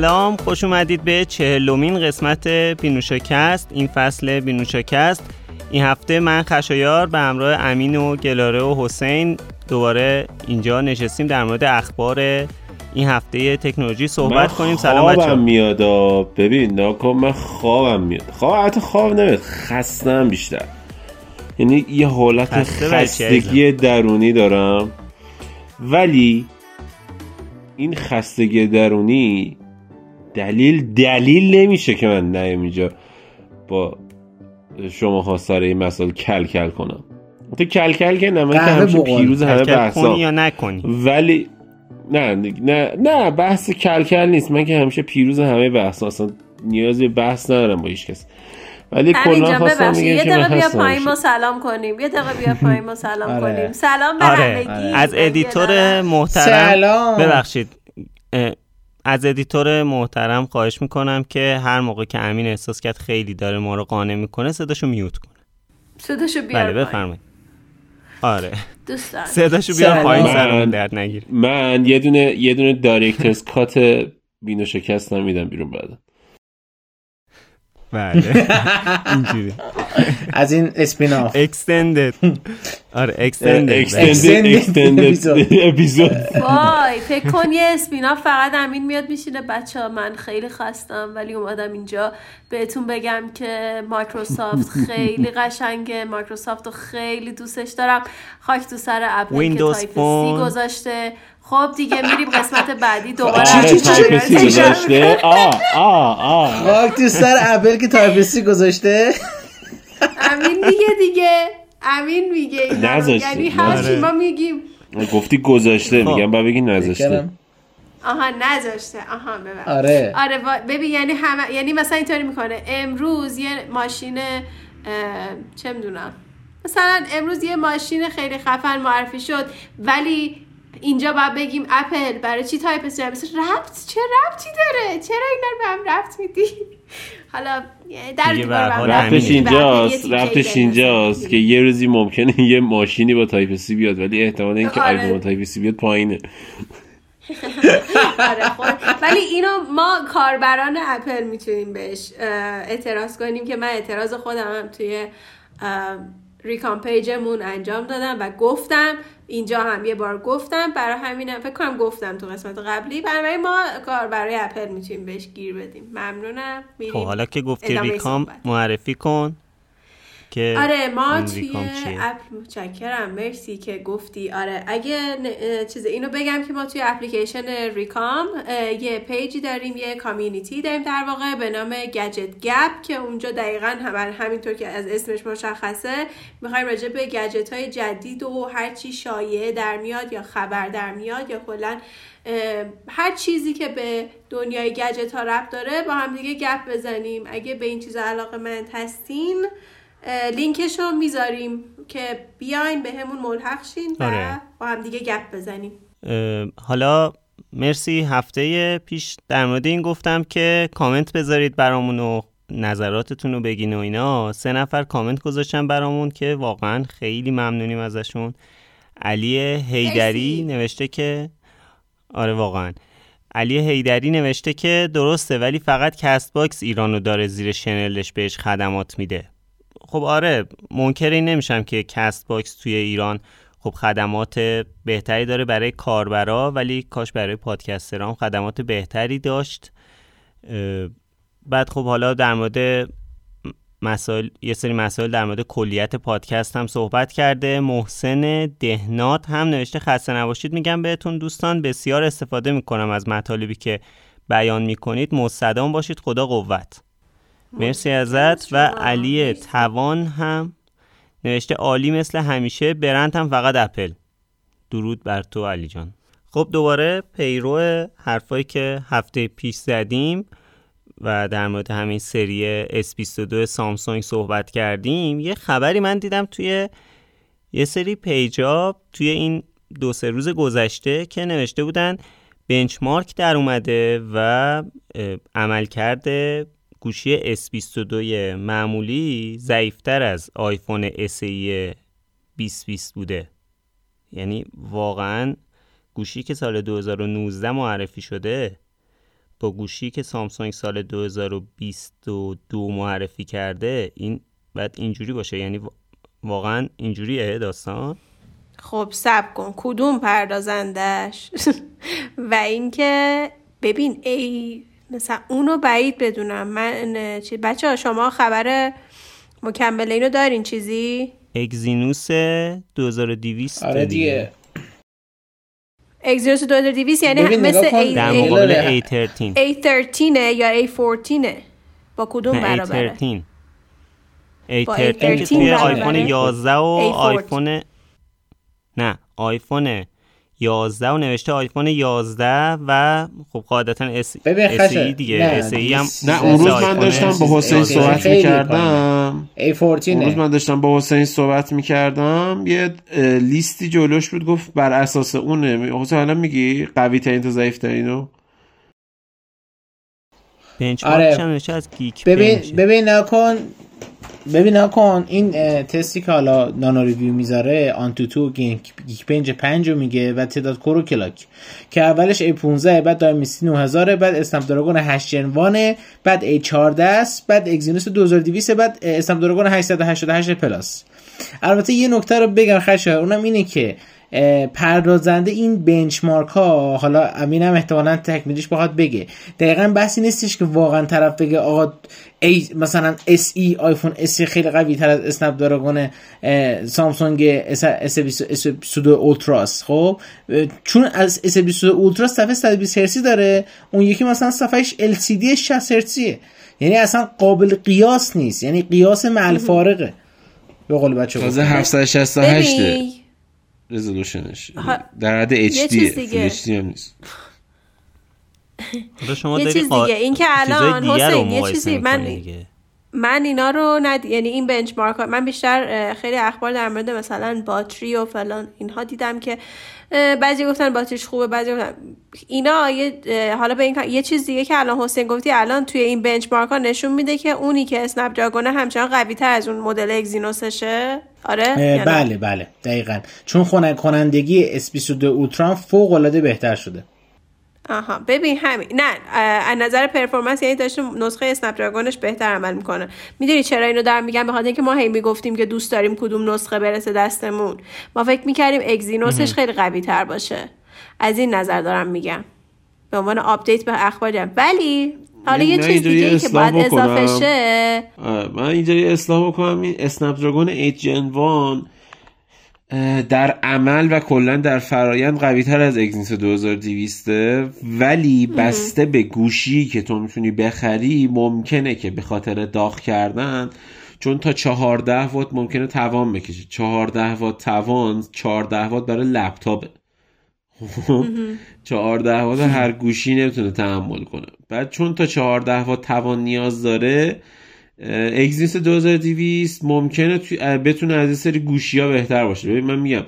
سلام خوش اومدید به چهلمین قسمت بینوشکست این فصل بینوشکست. این هفته من خشایار به همراه امین و گلاره و حسین دوباره اینجا نشستیم در مورد اخبار این هفته تکنولوژی صحبت کنیم. سلام بچه‌ها. خوابم میاد ببین ناکن من خوابم میاد. خواب حتی خواب نمیاد خستم بیشتر. یعنی یه حالت خستگی درونی دارم. ولی این خستگی درونی دلیل دلیل نمیشه که من نیام اینجا با شما ها سر این مسئله کل کل کنم. تو کل کل که نه من که همیشه پیروز همه بحثا. یا نکنی؟ ولی نه نه نه بحث کل کل نیست. من که همیشه پیروز همه بحث اصلا نیازی بحث ندارم با هیچ کس. ولی کلا خواستم بگم یه دقیقه بیا پایین ما سلام کنیم. یه دقیقه بیا پایین ما سلام آره. کنیم. سلام به آره. همگی. از editor محترم. سلام. ببخشید. از editor محترم خواهش می‌کنم که هر موقع که امین احساس کرد خیلی داره ما رو قانع می‌کنه صداشو mute کنه. صداشو بیار بله بفرمایید. آره. دوست صداشو بیار پایین سرمون درد نگیر من یه دونه یه دونه director's cut بینو شکست میدم بیرون بعد بله. اینجوری. از این spin-off extended آره extended extended اپیزود وای فکر کن یه spin-off فقط امین میاد میشینه. بچه ها من خیلی خستم ولی اومدم اینجا بهتون بگم که مایکروسافت خیلی قشنگه. مایکروسافت رو خیلی دوستش دارم. خاک تو سر اپل که Type-C گذاشته. خب دیگه میریم قسمت بعدی دوباره گذاشته؟ آه آه آه. تو سر اپل که Type-C گذاشته؟ امین میگه دیگه. امین میگه. یعنی هر ما میگیم. گفتی گذاشته. میگم بعد بگی نذاشته. آها نذاشته. آها ببین آره. آره ببین یعنی همه یعنی مثلا اینطوری می‌کنه. امروز یه ماشین چه می‌دونم. مثلا امروز یه ماشین خیلی خفن معرفی شد ولی اینجا باید بگیم اپل برای چی تایپ مثل ربط؟ چه ربطی داره؟ چرا اینا رو به هم ربط میدی؟ حالا در ربطش اینجاست. ربطش اینجاست که یه روزی ممکنه یه ماشینی با Type-C بیاد ولی احتمال اینکه آره. آیفون Type-C بیاد پایینه. آره ولی اینو ما کاربران اپل می‌تونیم بهش اعتراض کنیم که من اعتراض خودم هم توی ریکام پیجمون انجام دادم و گفتم اینجا هم یه بار گفتم برای همینم فکر کنم گفتم تو قسمت قبلی. برای ما کاربرای اپل می‌تونیم بهش گیر بدیم. ممنونم. خب حالا که گفتی ریکام معرفی کن. که آره ما توی app متشکرم مرسی که گفتی. آره اگه چیز اینو بگم که ما توی اپلیکیشن ریکام یه پیجی داریم یه community داریم در واقع به نام گجت گپ که اونجا دقیقا هم همینطور که از اسمش مشخصه می‌خوایم راجع به گجت های جدید و هرچی شایعه در میاد یا خبر در میاد یا کلا هر چیزی که به دنیای گجت ها ربط داره با هم دیگه گپ بزنیم. اگه به این چیز علاقه مند هستین لینکش رو می‌ذاریم که بیاین به همون ملحق شین و آره. با هم دیگه گپ بزنیم. حالا مرسی هفته پیش در مورد این گفتم که کامنت بذارید برامون و نظراتتون رو بگین و اینا. سه نفر کامنت گذاشتن برامون که واقعا خیلی ممنونیم ازشون. علی هیدری نوشته که آره واقعا. علی هیدری نوشته که درسته ولی فقط کست باکس ایرانو داره زیر شنلش بهش خدمات میده. خب آره منکر نمیشم که کست باکس توی ایران خب خدمات بهتری داره برای کاربرا ولی کاش برای پادکستران خدمات بهتری داشت. بعد خب حالا در مورد مسائل یه سری مسائل در مورد کلیت پادکست هم صحبت کرده. محسن دهنات هم نوشته خسته نباشید میگم بهتون دوستان بسیار استفاده می‌کنم از مطالبی که بیان می‌کنید. مستدام باشید خدا قوت. مرسی ازت و علی توان هم. نوشته عالی مثل همیشه برند هم فقط اپل. درود بر تو علی جان. خب دوباره پیرو حرفایی که هفته پیش زدیم و در مورد همین سری S22 سامسونگ صحبت کردیم یه خبری من دیدم توی یه سری پیجا توی این دو سه روز گذشته که نوشته بودن بنچمارک در اومده و عمل کرده گوشی S22 معمولی ضعیفتر از آیفون SE 2020 بوده. یعنی واقعا گوشی که سال 2019 معرفی شده با گوشی که سامسونگ سال 2022 معرفی کرده این بعد اینجوری باشه. یعنی واقعا اینجوریه داستان؟ خب سب کن. کدوم پردازندش؟ و اینکه ببین ای مثلا اونو بعید بدونم. من چی بچه ها شما خبر مکمل اینو دارین چیزی؟ اگزینوس 2200 آره دیگه. اگزینوس 2200 یعنی مثل ای در مقابل A13 A13 یا A14 با کدوم برابره؟ A13 A13 توی آیفون 11 و آیفون نه آیفون 11 و نوشته آیفون 11 و خب قاعدتا SE دیگه. SE هم نه. اون روز من داشتم با حسین صحبت می‌کردم. A14 اون روز من داشتم با حسین صحبت می‌کردم. یه لیستی جلوش بود گفت بر اساس اونه. حسین الان میگی قوی ترین تو ضعیف ترینو benchmark ش آره. از Geek ببین ببین نکن. ببین کن این تستی که حالا NanoReview می‌ذاره AnTuTu و Geekbench 5 رو میگه و تعداد core و clock. که اولش A15 بعد Dimensity 9000 بعد Snapdragon 8 Gen بعد A14 است بعد Exynos 2200 بعد Snapdragon 888 Plus. البته یه نکته رو بگم خشی اونم اینه که پردازنده این benchmark ها حالا امین هم احتمالا تکمیلیش بخواد بگه. دقیقا بحثی نیستش که واقعا طرف بگه آقا ای مثلا SE آیفون SE خیلی قوی تر از Snapdragon سامسونگ S22 Ultra س خب چون از S22 Ultra س صفحه 120 هرتزی داره اون یکی مثلا صفحهش LCD 60 هرتزیه. یعنی اصلا قابل قیاس نیست یعنی قیاس مع الفارقه به قول بچه‌ها. تازه 768 resolution ش در حد اچ دی هم نیست. شما یه چیز دیگه. این که الان حسین یه چیزی من من اینا رو ند... یعنی این بنچمارک من بیشتر خیلی اخبار در مورد مثلا باتری و فلان اینها دیدم که بعضی گفتن باتریش خوبه بعضی گفتن اینا یه... حالا به این یه چیز دیگه که الان حسین گفتی الان توی این بنچمارک ها نشون میده که اونی که اسنپ دراگون همچنان قوی تر از اون مدل اگزینوسشه آره؟ بله بله. دقیقا. چون خنک کنندگی S22 Ultra فوق العاده بهتر شده. آها. ببین همین. نه از نظر performance یعنی داشته نسخه Snapdragon ش بهتر عمل می‌کنه. می‌دونی چرا اینو دارم میگم؟ به خاطر اینکه ما هی می‌گفتیم که دوست داریم کدوم نسخه برسه دستمون. ما فکر می‌کردیم Exynos ش خیلی قوی تر باشه. از این نظر دارم میگم. به عنوان آپدیت به اخبار جمع ولی حالا یه چیز دیگه که باید اضافه شه. من اینجوری اصلاح بکنم. این اسنپ دراگون 8 جن 1 در عمل و کلا در فرایند قوی تر از اگزینس 2200 ولی بسته به گوشی که تو می‌تونی بخری ممکنه که به خاطر داغ کردن چون تا 14 وات ممکنه توان بکشه 14 وات توان 14 وات برای لپتاپه. 14 وات هر گوشی نمی‌تونه تحمل کنه. بعد چون تا 14 وات توان نیاز داره اگزینس 2200 ممکنه بتونه از این سری گوشی ها بهتر باشه. ببین من میگم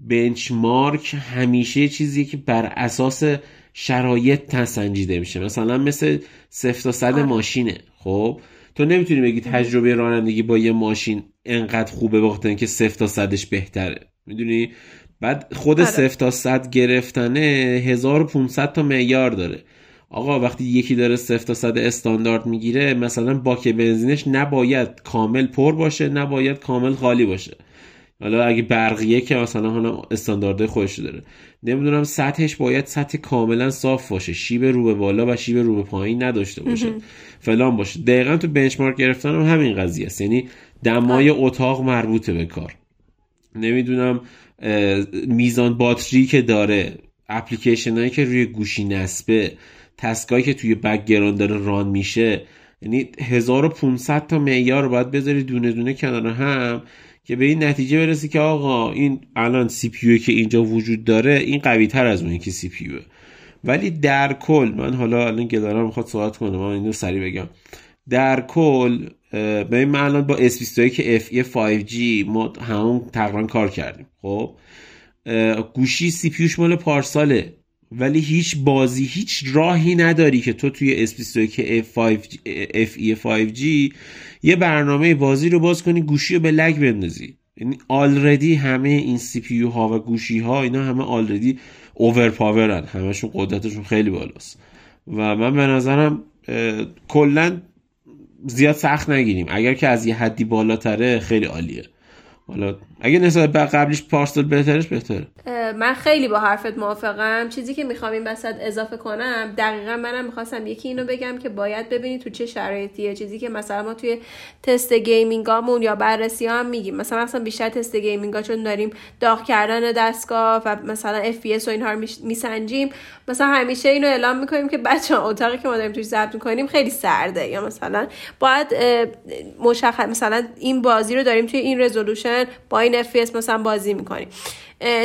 بنچمارک همیشه چیزی که بر اساس شرایط تسنجیده میشه. مثلا مثل صفر تا صد آره. ماشینه خب؟ تو نمی‌تونی بگی تجربه رانندگی با یه ماشین انقدر خوبه بخاطر اینکه صفر تا صدش بهتره. می‌دونی؟ بعد خود آره. صفر تا صد گرفتنه 1500 تا معیار داره. آقا وقتی یکی داره صفر تا صد استاندارد می‌گیره مثلا باک بنزینش نباید کامل پر باشه نباید کامل خالی باشه. حالا اگه برقیه که مثلا حالا استاندارد خودش داره. نمی‌دونم سطحش باید سطح کاملا صاف باشه شیب رو به بالا و شیب رو به پایین نداشته باشه. فلان باشه. دقیقا تو بنچمارک گرفتن هم همین قضیه است. یعنی دمای اتاق مربوطه به کار. نمی‌دونم میزان باتری که داره اپلیکیشن هایی که روی گوشی نصبه task ایی که توی background داره run میشه یعنی 1500 تا معیار رو باید بذاری دونه دونه کنار هم که به این نتیجه برسی که آقا این الان CPU که اینجا وجود داره این قوی تر از اون که CPU ولی در کل من حالا الان گدارم می‌خواد صحبت کنم من اینو سریع بگم. در کل به این الان با S21 که FE 5G ما همون تقریبا کار کردیم خب؟ گوشی CPU ش مال پارساله. ولی هیچ بازی هیچ راهی نداری که تو توی S21 FE 5G یه برنامه بازی رو باز کنی گوشی رو به lag بندازی. یعنی already همه این CPU ها و گوشی ها اینا همه already overpowered ن همشون قدرتشون خیلی بالاست. و من به نظرم کلا زیاد سخت نگیریم. اگر که از یه حدی بالاتره خیلی عالیه. حالا اگه نسبت به قبلیش پارسال بهترش بهتره. من خیلی با حرفت موافقم. چیزی که می‌خوام این وسط اضافه کنم دقیقا منم می‌خواستم یکی اینو بگم که باید ببینید تو چه شرایطیه. چیزی که مثلا ما توی تست gaming امون یا بررسی هم میگیم. مثلا مثلا بیشتر تست gaming ا چون داریم داغ کردن دستگاه و مثلا FPS و اینها رو میسنجیم. مثلا همیشه اینو اعلام می‌کنیم که بچه اتاقی که ما داریم توش ضبط می‌کنیم خیلی سرده. یا مثلا باید مشخص مثلا این بازی رو داریم توی این resolution با این FPS مثلا بازی می‌کنیم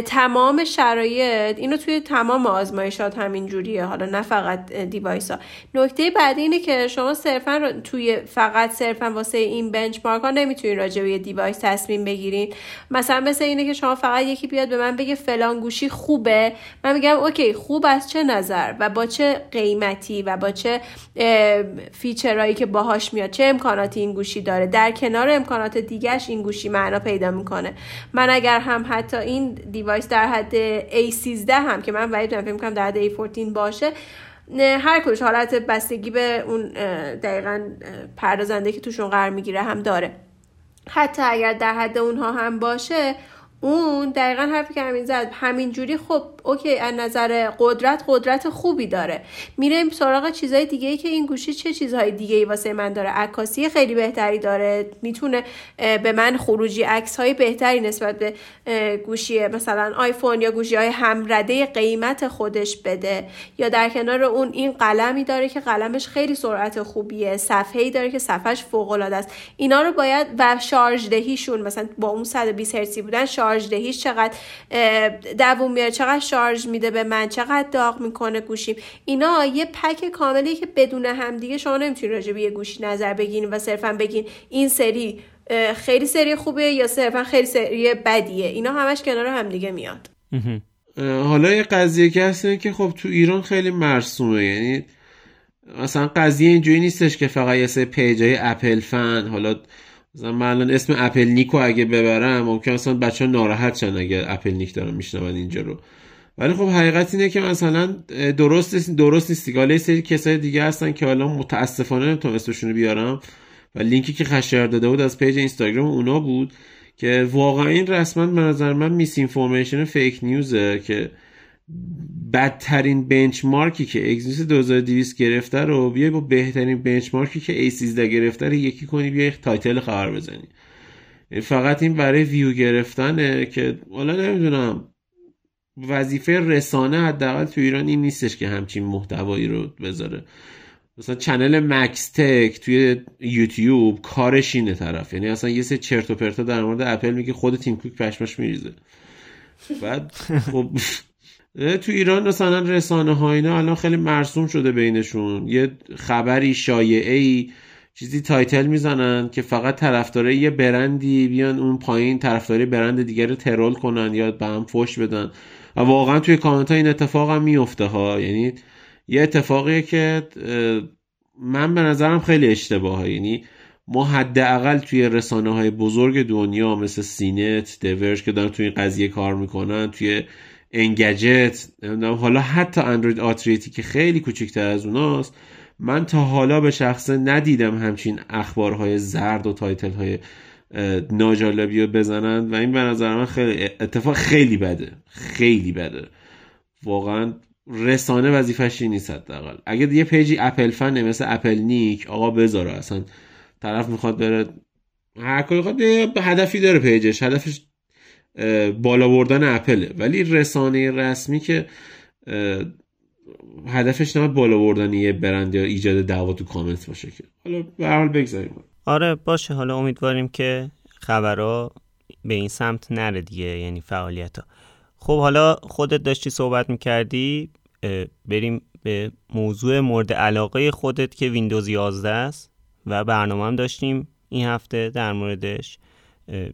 تمام شرایط اینو توی تمام آزمایشات همین جوریه. حالا نه فقط device ها نکته بعدی اینه که شما صرفا توی فقط صرفا واسه این benchmark ها نمی‌تونین راجع به device تصمیم بگیرین. مثلا مثل اینه که شما فقط یکی بیاد به من بگه فلان گوشی خوبه. من میگم okay خوب از چه نظر و با چه قیمتی و با چه feature هایی که باهاش میاد. چه امکاناتی این گوشی داره؟ در کنار امکانات دیگهش این گوشی معنا پیدا می‌کنه. من اگر هم حتی این device در حد A13 هم که من باید فکر کنم در حد A14 باشه. هر کدوم حالت بستگی به اون دقیقا پردازنده که توشون قرار می‌گیره هم داره. حتی اگر در حد اونها هم باشه اون دقیقا حرفی که همین زد همینجوری خب okay از نظر قدرت قدرت خوبی داره. میریم سراغ چیزهای دیگه ای که این گوشی چه چیزهای دیگه ای واسه من داره؟ عکاسی خیلی بهتری داره می‌تونه به من خروجی عکس های بهتری نسبت به گوشی مثلا آیفون یا گوشی های همرده قیمت خودش بده. یا در کنار اون این قلمی داره که قلمش خیلی سرعت خوبیه صفحه ای داره که صفحش فوق العاده است. اینا رو باید و شارژ دهیشون مثلا با اون 120 هرتزی بودن شارژ دهیش چقدر دووم میاره چقدر شارژ میده به من چقدر داغ می‌کنه گوشیم. اینا یه پک کاملی که بدون همدیگه شما نمی‌تونید راجع به یه گوشی نظر بگین و صرفا بگین این سری خیلی سری خوبه یا صرفا خیلی سری بدیه. اینا همش کنار همدیگه میاد. حالا یه قضیه که هست که خب تو ایران خیلی مرسومه. یعنی مثلا قضیه اینجوری نیستش که فقط یه سری پیجای اپل فن حالا مثلا من الان اسم اپل نیکو اگه ببرم ممکن اصلا بچه ها ناراحت شن اگه اپل نیک دارن میشنون اینجا رو. ولی خب حقیقت اینه که مثلا درست درست نیست دیگه. سری کسای دیگه هستن که حالا متاسفانه نمی‌تونم اسمشون رو بیارم. و لینکی که خشی داده بود از page اینستاگرام اونا بود که واقعا این رسما به نظر من misinformation که بدترین benchmark ی که اگزیس 2200 گرفته رو بیای با بهترین benchmark ی که A13 گرفته رو یکی کنی بیای title خبر بزنی. فقط این برای ویو گرفتنه که حالا نمی‌دونم وظیفه رسانه حداقل تو ایران این نیستش که همچین محتوایی رو بذاره. مثلا چنل مکس تک توی یوتیوب کارش اینه طرف. یعنی اصلا یه سه چرت و پرتا در مورد اپل میگه خود تیم کوک پشماش میریزه. بعد خب تو ایران مثلا رسانه ها اینا الان خیلی مرسوم شده بینشون. یه خبری شایعه ای چیزی title می‌زنن که فقط طرفدارای یه برندی بیان اون پایین طرفدارای برند دیگر رو troll کنن یا به هم فوش بدن. و واقعا توی کامنت ها این اتفاق هم میفته ها. یعنی یه اتفاقیه که من به نظرم خیلی اشتباهه. یعنی ما حداقل توی رسانه های بزرگ دنیا مثل CNET The Verge ش که دارن توی این قضیه کار می‌کنن توی Engadget حالا حتی Android Authority که خیلی کوچکتر از اوناست من تا حالا به شخصه ندیدم همچین اخبارهای زرد و title های ناجالبی رو بزنند و این به نظر من خیلی اتفاق خیلی بده خیلی بده. واقعا رسانه وظیفش نیست حداقل. اگه یه page ی Apple fan مثل اپل نیک آقا بذاره اصلا طرف می‌خواد بره هر کاری هدفی داره page ش هدفش بالا بردن اپله. ولی رسانه رسمی که هدفش نمیاد بالا بردن یه برند یا ایجاد دعوا تو کامنت باشه که. حالا به حال بگذاریم. آره باشه. حالا امیدواریم که خبرها به این سمت نره دیگه یعنی فعالیت ها خب حالا خودت داشتی صحبت می‌کردی. بریم به موضوع مورد علاقه خودت که ویندوز 11 است و برنامه هم داشتیم این هفته در موردش.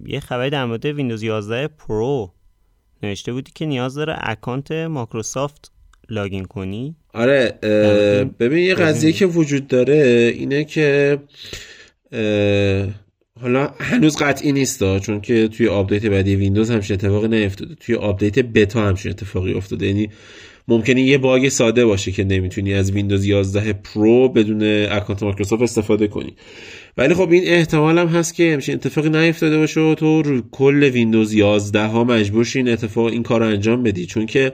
یه خبری در مورد ویندوز 11 Pro نوشته بودی که نیاز داره اکانت مایکروسافت login کنی. آره ببین یه قضیه که وجود داره اینه که حالا هنوز قطعی نیست چون که توی آپدیت بعدی ویندوز همش اتفاقی نیفتاده توی آپدیت بتا همش اتفاقی افتاده. یعنی ممکنه یه باگ ساده باشه که نمی‌تونی از ویندوز 11 Pro بدون اکانت مایکروسافت استفاده کنی. ولی خب این احتمال هم هست که همچین اتفاقی نیفتاده باشه و تو رو کل ویندوز 11 ها مجبور این اتفاق این کار رو انجام بدی. چون که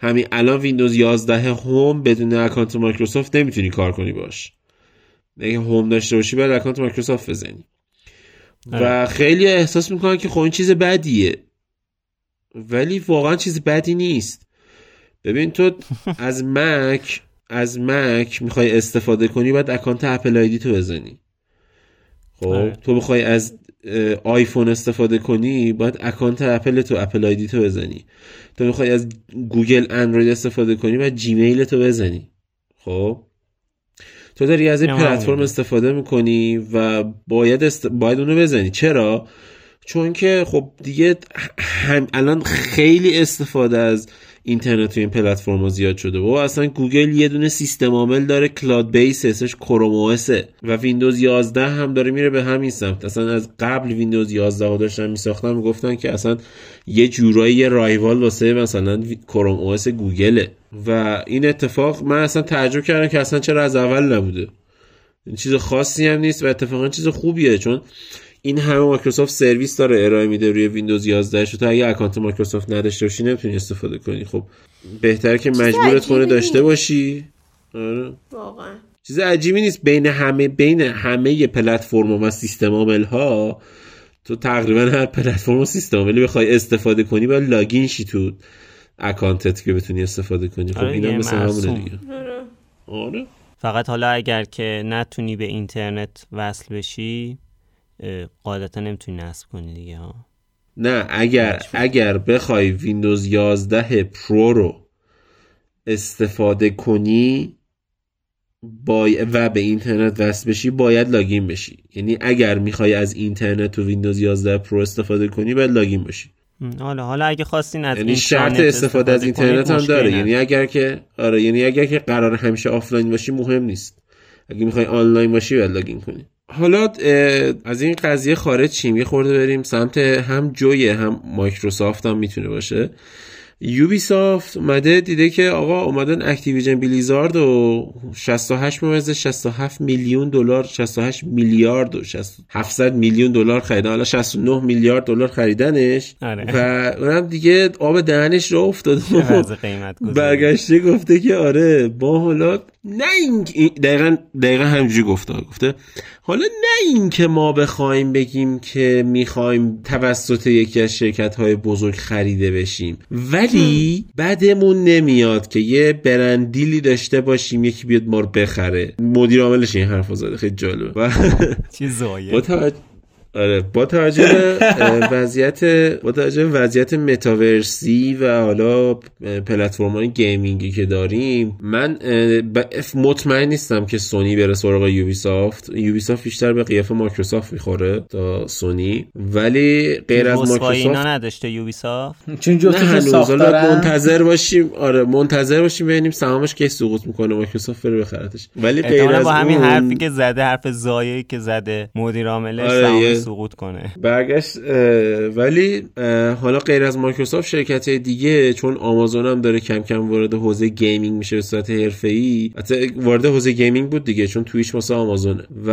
همین الان ویندوز 11 Home بدون اکانت مایکروسافت نمی‌تونی کار کنی باهاش. اگه Home داشته باشی باید اکانت مایکروسافت بزنی. و آره. خیلی احساس می‌کنن که خب این چیز بدیه. ولی واقعا چیز بدی نیست. ببین تو از مک از مک می‌خوای استفاده کنی باید اکانت Apple ID تو بزنی. خب. آره. تو بخوای از آیفون استفاده کنی باید اکانت اپل تو Apple ID تو بزنی. تو می‌خوای از گوگل اندروید استفاده کنی باید جیمیل تو بزنی. خب. تو داری از این پلتفرم استفاده می‌کنی و باید, است... باید اونو بزنی. چرا؟ چون که خب دیگه هم الان خیلی استفاده از اینترنت تو این پلتفرم زیاد شده. و اصلا گوگل یه دونه سیستم عامل داره cloud base اسمش Chrome OS و ویندوز 11 هم داره میره به همین سمت. اصلا از قبل ویندوز 11 داشتن میساختن گفتن که اصلا یه جورایی رایوال واسه مثلا Chrome OS گوگله. و این اتفاق من اصلا تعجب کردم که اصلا چرا از اول نبوده. این چیز خاصی هم نیست و اتفاقا چیز خوبیه چون این همه مایکروسافت سرویس داره ارائه میده روی ویندوز 11 شو تو اگه اکانت مایکروسافت نداشته باشی نمی‌تونی استفاده کنی. خب بهتر که مجبورت کنه داشته باشی. آره. واقعا. چیز عجیبی نیست. بین همه بین همه پلتفرم و سیستم عامل ها تو تقریبا هر پلتفرم و سیستم عاملی بخوای استفاده کنی باید login شی تو اکانتت که بتونی استفاده کنی. خب آره اینم مثل همونه دیگه. آره. آره. فقط حالا اگر که نتونی به اینترنت وصل بشی قاعدتا نمی‌تونی نصب کنی دیگه ها. نه اگر اگر بخوای ویندوز 11 Pro رو استفاده کنی بای و به اینترنت وصل بشی باید login بشی. یعنی اگر می‌خوای از اینترنت و ویندوز 11 Pro استفاده کنی باید login بشی. حالا حالا اگه خواستین از یعنی شرط استفاده, از اینترنت هم داره. یعنی اگر که آره یعنی اگر که قرار همیشه آفلاین باشی مهم نیست. اگه می‌خوای آنلاین باشی باید لاگین کنی. حالا از این قضیه خارج چیم یه خورده بریم سمت هم جوی هم مایکروسافت هم می‌تونه باشه. یوبی سافت اومده دیده که آقا اومدن اکتیویژن بلیزارد و 68 ممیز 67 میلیون دلار 68 میلیارد و 700 میلیون دلار خریدن. حالا 69 میلیارد دلار خریدنش. آره. و اونم دیگه آب دهنش را افتاد برگشته گفته که آره با حالا نه این دقیقا, دقیقا همجوری گفته گفته. حالا نه این که ما بخوایم بگیم که می‌خوایم توسط یکی از شرکت های بزرگ خریده بشیم. ولی بعدمون نمیاد که یه برندیلی داشته باشیم یکی بیاد ما رو بخره. مدیر عاملش این حرف زده خیلی جالبه. چی ضایعه. آره با توجه به وضعیت با توجه به وضعیت متاورسی و حالا پلتفرم های گیمینگی که داریم من مطمئن نیستم که سونی بره سراغ یوبی سافت یوبی سافت بیشتر به قیافه مایکروسافت می‌خوره تا سونی. ولی غیر از مایکروسافت اینا نداشته یوبی سافت چون جفتش منتظر باشیم. آره منتظر باشیم ببینیم سهامش کی سقوط می‌کنه مایکروسافت بره بخرتش. ولی غیر از با همین حرفی که زده حرف ضایعه که زده مدیر عاملش آره سقوط کنه. برگشت ولی حالا غیر از مایکروسافت شرکت دیگه چون آمازون هم داره کم کم وارد حوزه گیمینگ میشه به صورت حرفه‌ای وارد حوزه گیمینگ بود دیگه چون توییچ واسه آمازونه. و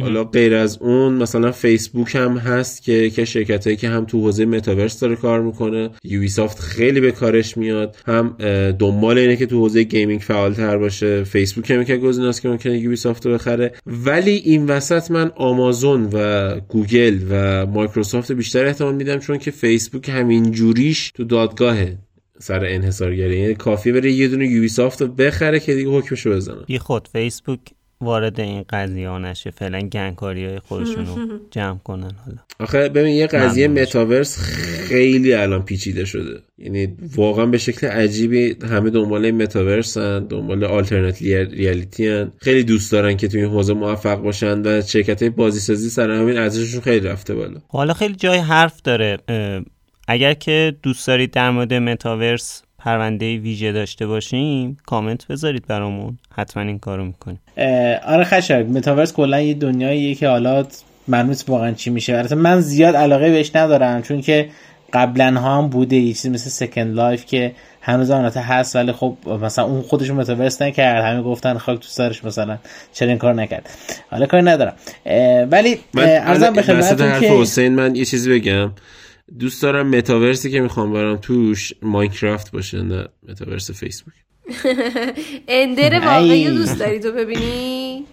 حالا غیر از اون مثلا فیسبوک هم هست که که شرکتایی که هم تو حوزه متاورس داره کار می‌کنه. یوبیسافت خیلی به کارش میاد. هم دنبال اینه که تو حوزه گیمینگ فعالتر باشه. فیسبوک هم که گزینه‌است که ممکنه یوبیسافت رو بخره. ولی این وسط من آمازون و گوگل و مایکروسافت بیشتر احتمال میدم چون که فیسبوک همین جوریش تو دادگاه سر انحصارگری. یعنی کافی بره یه دونه یوبی سافت رو بخره که دیگه حکمشو بزنه. بی خود فیسبوک وارد این قضیه نشه. فعلا گندکاری های خودشون رو جمع کنن حالا. آخه ببین یه قضیه متاورس خیلی الان پیچیده شده. یعنی واقعا به شکل عجیبی همه دنبال متاورس هن دنبال آلترنت ریالیتی هن. خیلی دوست دارن که توی این حوزه موفق باشن و شرکت های بازی سازی سر همین ارزششون خیلی رفته بالا. حالا خیلی جای حرف داره. اگر که دوست دارید در مورد متاورس پرونده ویژه داشته باشیم کامنت بذارید برامون. حتما این کارو می‌کنیم. آره خشک متاورس کلا یه دنیاییه که حالا معلومه واقعا چی میشه. البته من زیاد علاقه بهش ندارم چون که قبلا ها هم بوده یه چیزی مثل Second Life که هنوز هم هست ولی خب مثلا اون خودش متاورس نکرد همه گفتن خاک تو سرش مثلا چرا این کار نکرد؟ حالا کاری ندارم. ولی عرضم به خدمتتون که حسین من یه چیزی بگم. دوست دارم متاورسی که می‌خوام برم توش ماینکرافت باشه نه متاورس فیسبوک. Ender واقعی دوست داری تو ببینی؟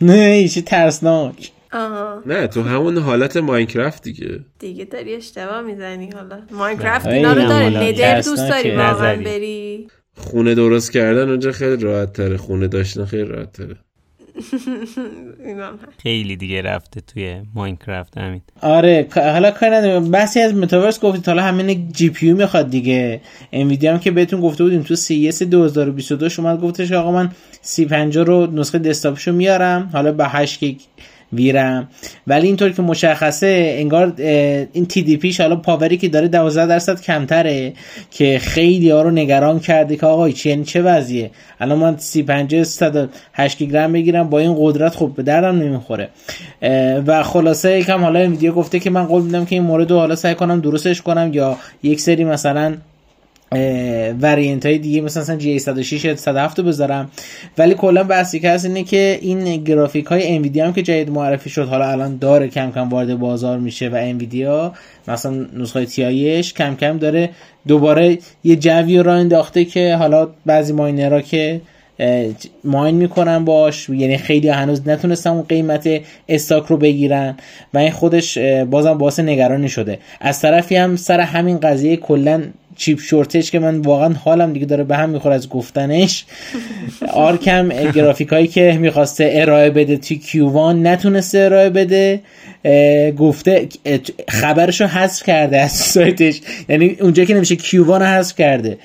نه چی ترسناک. آها. نه تو همون حالت ماینکرافت دیگه. دیگه داری اشتباه می‌زنی حالا. ماینکرافت اینا رو داره. ندر دوست داری واقعا بری؟ خونه درست کردن اونجا خیلی راحت تره. خونه داشتن خیلی راحت تره. خیلی دیگه رفته توی ماینکرافت همین آره حالا کار نداریم. بحثی از متاورس گفتید حالا همین جی پی می‌خواد دیگه. انویدیا هم که بهتون گفته بودیم تو سی اس 2022 شما گفتش آقا من سی 50 رو نسخه دسکتاپشو میارم. حالا با 8 گیگ ویرم ولی اینطور که مشخصه انگار این تی دی پیش حالا پاوری که داره 12 درصد کمتره که خیلی ها رو نگران کرده که آقای چی یعنی چه وضعیه؟ الان من 35 8 گرم بگیرم با این قدرت خب به دردم نمی‌خوره. و خلاصه یکم حالا این ویدیو گفته که من قول میدم که این مورد رو حالا سعی کنم درستش کنم یا یک سری مثلا وریانت های دیگه مثلا جی 106 107 رو بذارم. ولی کلا بحثی که هست اینه که این گرافیک های انویدیا هم که جدید معرفی شد حالا الان داره کم کم وارد بازار میشه و انویدیا مثلا نسخه تیایش کم کم داره دوباره یه جوی رو انداخته که حالا بعضی ماینرها که ماین می‌کنن باش یعنی خیلی هنوز نتونستن اون قیمت استاک رو بگیرن و این خودش بازم باعث نگرانی شده. از طرفی هم سر همین قضیه کلا چیپ شورتش که من واقعا حالم دیگه داره به هم می‌خوره از گفتنش. آرکم گرافیک هایی که می‌خواسته ارائه بده توی کیوان نتونسته ارائه بده گفته خبرشو حذف کرده از سایتش. یعنی اونجا که نمیشه کیوان رو حذف کرده.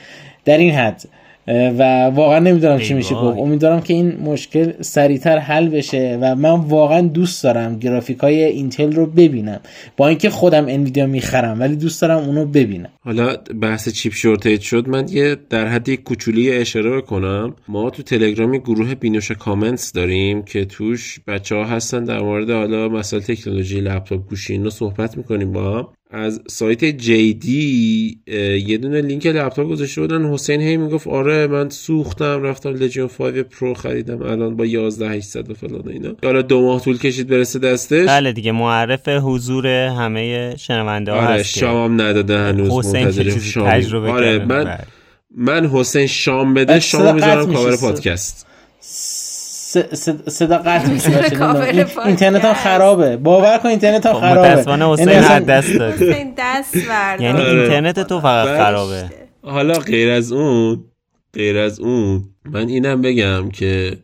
در این حد. و واقعا نمی‌دونم چی میشه گفت. امیدوارم که این مشکل سریعتر حل بشه و من واقعا دوست دارم گرافیک های اینتل رو ببینم. با اینکه خودم Nvidia می‌خرم ولی دوست دارم اونو ببینم. حالا بحث chip shortage شد. من یه در حد یک کوچولی اشاره بکنم ما تو تلگرام گروه بینوش comments داریم که توش بچه ها هستن. در مورد حالا مسائل تکنولوژی لپتاپ گوشی اینو صحبت می‌کنیم با هم. از سایت JD یه دونه لینک لپتاپ گذاشته بودن. حسین هی می‌گفت آره من سوختم رفتم Legion 5 Pro خریدم الان با 11800 و فلان اینا. حالا دو ماه طول کشید برسه دستش. بله دیگه معرف حضور همه شنونده ها آره شام نداده هنوز منتظر شام آره من بله. من حسین شام بده شام می‌ذارم کاور پادکست. صدا قطع میشه اینترنت هم خرابه. باور کن اینترنت هم خب، خرابه. متاسفانه حسین یعنی دست داد. دست یعنی اینترنت تو فقط خرابه. حالا غیر از اون غیر از اون من اینم بگم که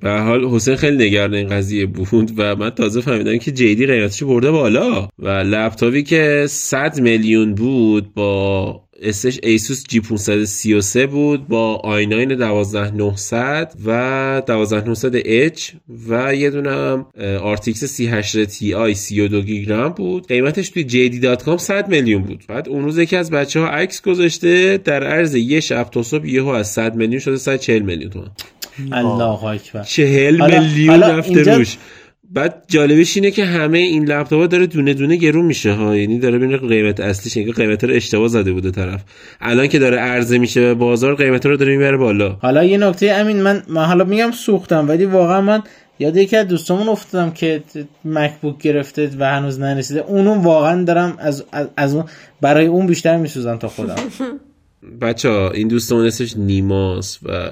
به حال حسین خیلی نگران این قضیه بود و من تازه فهمیدم که JD قیمتش برده بالا و لپتاپی که 100 میلیون بود با اسش ASUS G533 بود با i9 12900 و 12900 H و یه دونه هم RTX 38 Ti 32 گیگ رم بود. قیمتش توی jd.com 100 میلیون بود. بعد اون روز یکی از بچه ها عکس گذاشته در عرض یه شب تا صبح یهو از 100 میلیون شده 140 میلیون تومن الله اکبر. 40 میلیون رفته روش. بعد جالبش اینه که همه این لپتاپ ها داره دونه دونه گرون میشه ها. یعنی داره بین قیمت اصلیش اینکه قیمت رو اشتباه زده بوده طرف. الان که داره عرضه میشه به بازار قیمت رو داره می‌بره بالا. حالا یه نکته امین من, من حالا میگم سوختم ولی واقعا من یاد یکی از دوستامون افتادم که مکبوک گرفته و هنوز نرسیده. اونو واقعا دارم از, از, از اون برای اون بیشتر میسوزم تا خودم. بچه ها این دوستمون اسمش نیماس و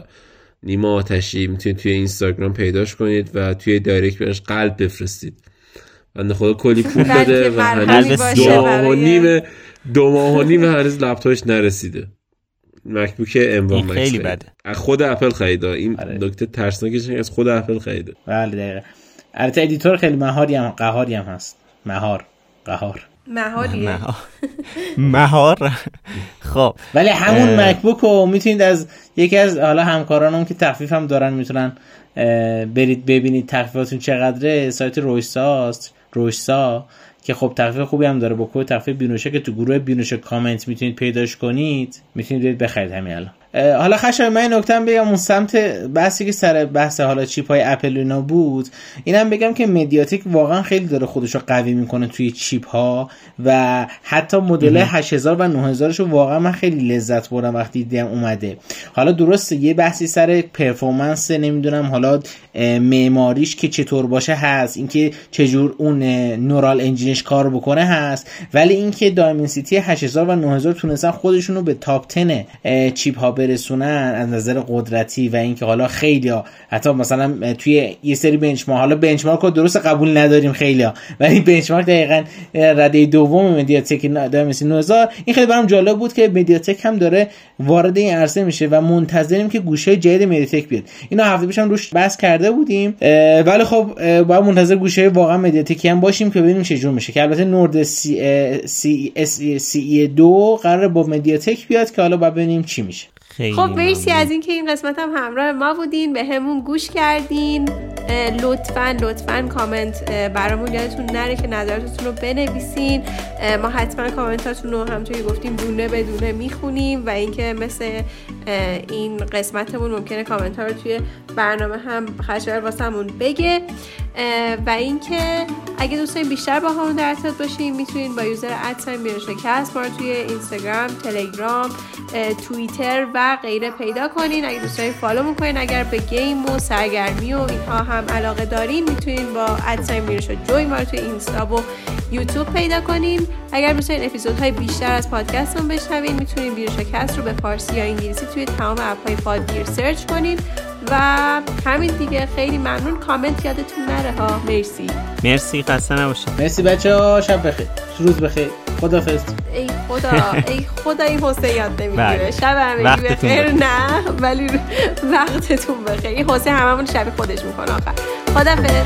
نیما آتشی می‌تونید توی اینستاگرام پیداش کنید و توی دایرکت براش قلب بفرستید. بنده خدا کلی پول داده و هنوز دو ماه و نیم دو ماه و نیم هنوز لپتاپش نرسیده. مکبوک ام خیلی بده. از خود اپل خریده. این دکتر آره. ترسناکش از خود اپل خریده. بله دقیقه البته ادیتور خیلی مهاری هم قهاری هم هست. مهار. قهار. مهاریه مهار. خب. ولی همون مکبوک رو می‌تونید از یکی از حالا همکارانم که تخفیف هم دارن می‌تونن برید ببینید تخفیفاتون چقدره. سایت رویساست رویسا که خب تخفیف خوبی هم داره. با کد تخفیف بینوشه که تو گروه بینوشه کامنت می‌تونید پیداش کنید. می‌تونید برید بخرید همین الان. حالا خشی من نکته بگم اون سمت بحثی که سر بحث حالا چیپ های اپل اینا بود اینم بگم که MediaTek واقعا خیلی داره خودش رو قوی می‌کنه توی چیپ ها و حتی مدل 8000 و 9000 رو واقعا من خیلی لذت بردم وقتی دیدم اومده. حالا درسته یه بحثی سر performance نمی‌دونم حالا معماریش که چطور باشه هست اینکه چجور اون neural engine ش کار بکنه هست ولی اینکه Dimensity 8000 و 9000 تونستن خودشون رو به top 10 چیپ ها برسونن از نظر قدرتی و اینکه حالا خیلی حتی مثلا توی یه سری benchmark حالا benchmark رو درست قبول نداریم خیلی ها. ولی benchmark دقیقا رده دوم MediaTek Dimensity 9000 این خیلی برام جالب بود که MediaTek هم داره وارد این عرصه میشه و منتظریم که گوشی جدید MediaTek بیاد. اینا هفته پیشم روش بحث کرده بودیم. ولی خب باید منتظر گوشه واقعا مدیاتکی هم باشیم که ببینیم چه جور میشه. که البته نورد سی سی سی, سی دو قرار با مدیاتک بیاد که حالا باید ببینیم چی میشه. خیلی خب مرسی از اینکه این قسمت هم همراه ما بودین. به همون گوش کردین. لطفا لطفا کامنت برامون یادتون نره که نظراتتون رو بنویسین. ما حتما کامنتاتون رو همونطوری گفتیم دونه به دونه می‌خونیم و اینکه مثل این قسمتمون ممکنه کامنت ها رو توی برنامه هم خشایار واسمون بگه. و اینکه اگه دوستان بیشتر با همون در ارتباط باشین می‌تونین با یوزر ادساین بیرشکست ما رو توی اینستاگرام تلگرام توییتر و غیره پیدا کنین. اگه دوستان فالو می‌کنین. اگر به گیم و سرگرمی و اینها هم علاقه دارین می‌تونین با ادساین میرشو جوین ما رو توی اینستا و یوتیوب پیدا کنین. اگر می‌تونین اپیزودهای بیشتر از پادکستمون بشنوین می‌تونین بیرشکست رو به فارسی یا انگلیسی توی تمام اپهای پادگیر سرچ کنین. و همین دیگه. خیلی ممنون. کامنت یادتون نره ها. مرسی. مرسی. خسته نباشید. مرسی بچه ها شب بخیر. روز بخیر. خدافظ ای خدا. ای خدا این حسین یاد نمی‌گیره. بله. شب همگی بخیر. نه ولی وقتتون بخیر. این حسین هممون شب خودش می‌کنه آخر. خدافظ